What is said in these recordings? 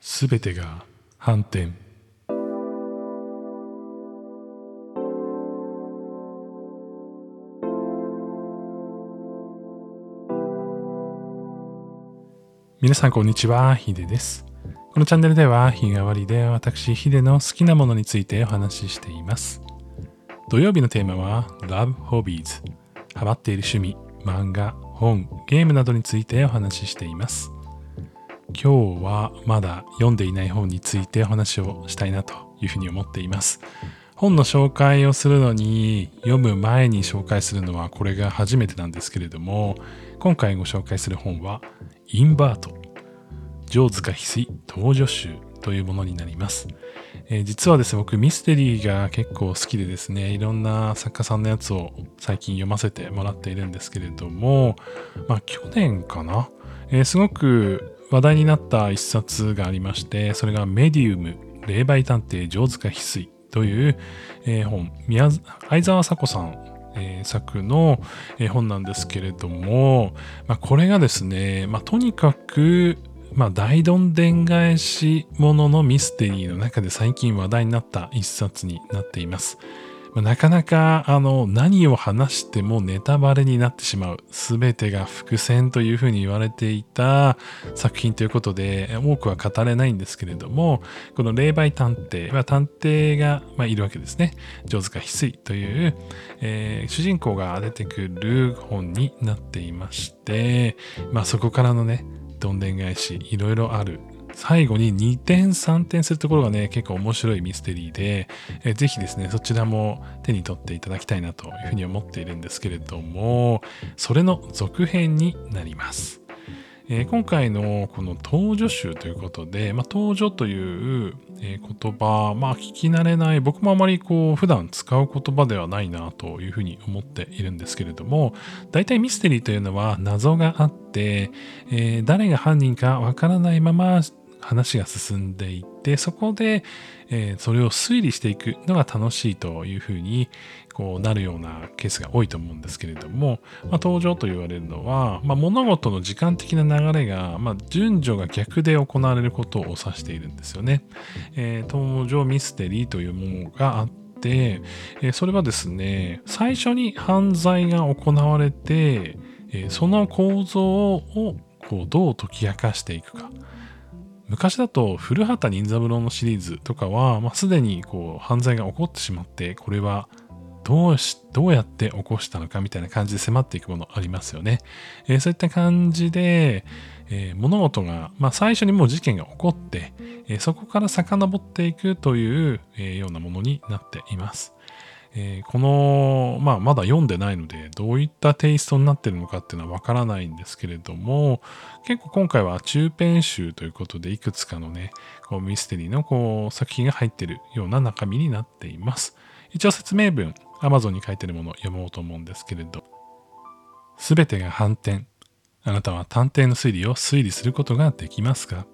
すべてが反転皆さんこんにちは、ヒデです。このチャンネルでは日替わりで私ヒデの好きなものについてお話ししています。土曜日のテーマは Love Hobbies ハマっている趣味、漫画、本、ゲームなどについてお話ししています。今日はまだ読んでいない本についてお話をしたいなというふうに思っています。本の紹介をするのに読む前に紹介するのはこれが初めてなんですけれども今回ご紹介する本はインバート。上塚翡翠登場集というものになります、実はですね僕ミステリーが結構好きでですねいろんな作家さんのやつを最近読ませてもらっているんですけれどもまあ去年かな、えーすごく話題になった一冊がありましてそれがメディウム霊媒探偵上塚翡翠という、えー本宮相沢佐子さんえー作の、え本なんですけれども、まあ、これがですね、まあ、とにかく、まあ、大どんでん返しもののミステリーの中で最近話題になった一冊になっています。まなかなかあの何を話してもネタバレになってしまう。全てが伏線というふうに言われていた作品ということで多くは語れないんですけれどもこの霊媒探偵は探偵が、まあ、いるわけですね。上塚翡翠という、えー主人公が出てくる本になっていまして、まあ、そこからのねどんでん返しいろいろある最後に2点3点するところがね結構面白いミステリーで、えーぜひですねそちらも手に取っていただきたいなというふうに思っているんですけれどもそれの続編になります。えー今回のこの登場集ということで、まあ、登場という、え言葉、まあ、聞き慣れない僕もあまりこう普段使う言葉ではないなというふうに思っているんですけれども大体ミステリーというのは謎があって、えー誰が犯人かわからないまま話が進んでいってそこで、えーそれを推理していくのが楽しいというふうにこうなるようなケースが多いと思うんですけれども、まあ、登場と言われるのは、まあ、物事の時間的な流れが、まあ、順序が逆で行われることを指しているんですよね。えー登場ミステリーというものがあって、えーそれはですね最初に犯罪が行われて、えーその構造をこうどう解き明かしていくか。昔だと古畑任三郎のシリーズとかは、まあ、すでにこう犯罪が起こってしまってこれはどうしどうやって起こしたのかみたいな感じで迫っていくものありますよね。えーそういった感じで、えー物事が、まあ、最初にもう事件が起こって、えーそこから遡っていくという、えーようなものになっています。えーこの、まあ、まだ読んでないのでどういったテイストになってるのかっていうのはわからないんですけれども結構今回は中編集ということでいくつかのねこうミステリーのこう作品が入ってるような中身になっています。一応説明文 Amazon に書いてるもの読もうと思うんですけれど。すべてが反転。あなたは探偵の推理を推理することができますか？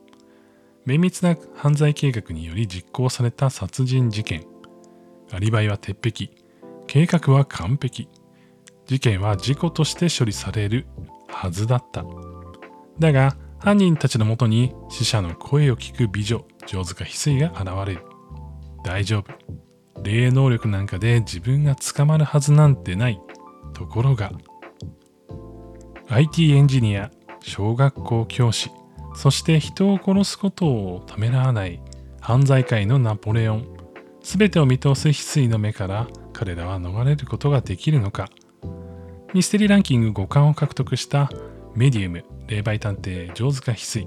綿密な犯罪計画により実行された殺人事件。アリバイは鉄壁。計画は完璧。事件は事故として処理されるはずだった。だが犯人たちのもとに死者の声を聞く美女上塚翡翠が現れる。大丈夫。霊能力なんかで自分が捕まるはずなんてない。ところが IT エンジニア小学校教師そして人を殺すことをためらわない犯罪界のナポレオン。全てを見通す翡翠の目から彼らは逃れることができるのか。ミステリーランキング5冠を獲得したメディウム霊媒探偵上塚翡翠。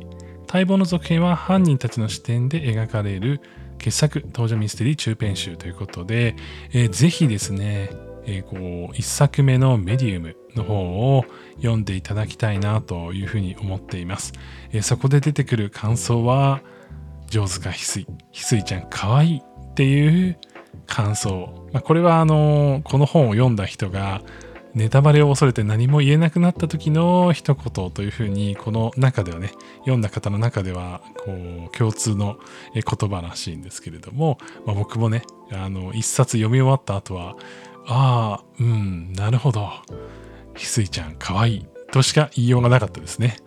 待望の続編は犯人たちの視点で描かれる傑作登場ミステリー中編集ということで、えーぜひですね、えーこう1作目のメディウムの方を読んでいただきたいなというふうに思っています、えーそこで出てくる感想は上塚翡翠。翡翠ちゃんかわいい。っていう感想、まあ、これはあのこの本を読んだ人がネタバレを恐れて何も言えなくなった時の一言というふうにこの中ではね読んだ方の中ではこう共通の言葉らしいんですけれども、まあ、僕もねあの一冊読み終わった後はああうんなるほど。翡翠ちゃんかわいいとしか言いようがなかったですね。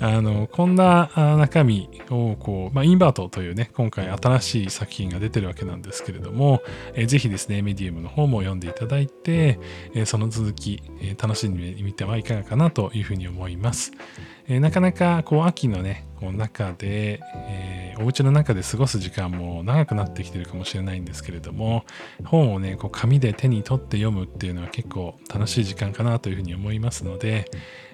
あの、こんな中身をこう、まあ、インバートというね、今回新しい作品が出てるわけなんですけれども、えー、ぜひですね、メディウムの方も読んでいただいて、えー、その続き、えー、楽しんでみてはいかがかなというふうに思います。え、なかなかこう秋のね、こう中で、えー、お家の中で過ごす時間も長くなってきてるかもしれないんですけれども、本をね、こう紙で手に取って読むっていうのは結構楽しい時間かなというふうに思いますので、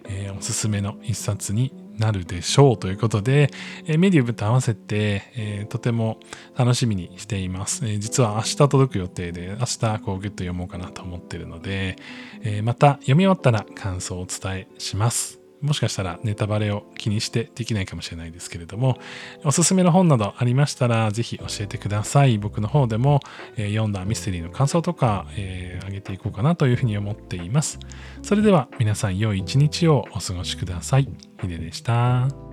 え、おすすめの一冊になるでしょうということで、え、メディウムと合わせて、え、とても楽しみにしています。え、実は明日届く予定で、明日こうギュッと読もうかなと思ってるので、えまた読み終わったら感想をお伝えします。もしかしたらネタバレを気にしてできないかもしれないですけれども、おすすめの本などありましたら、ぜひ教えてください。僕の方でも、えー、読んだミステリーの感想とか、えー、げていこうかなというふうに思っています。それでは皆さん良い一日をお過ごしください。ヒデでした。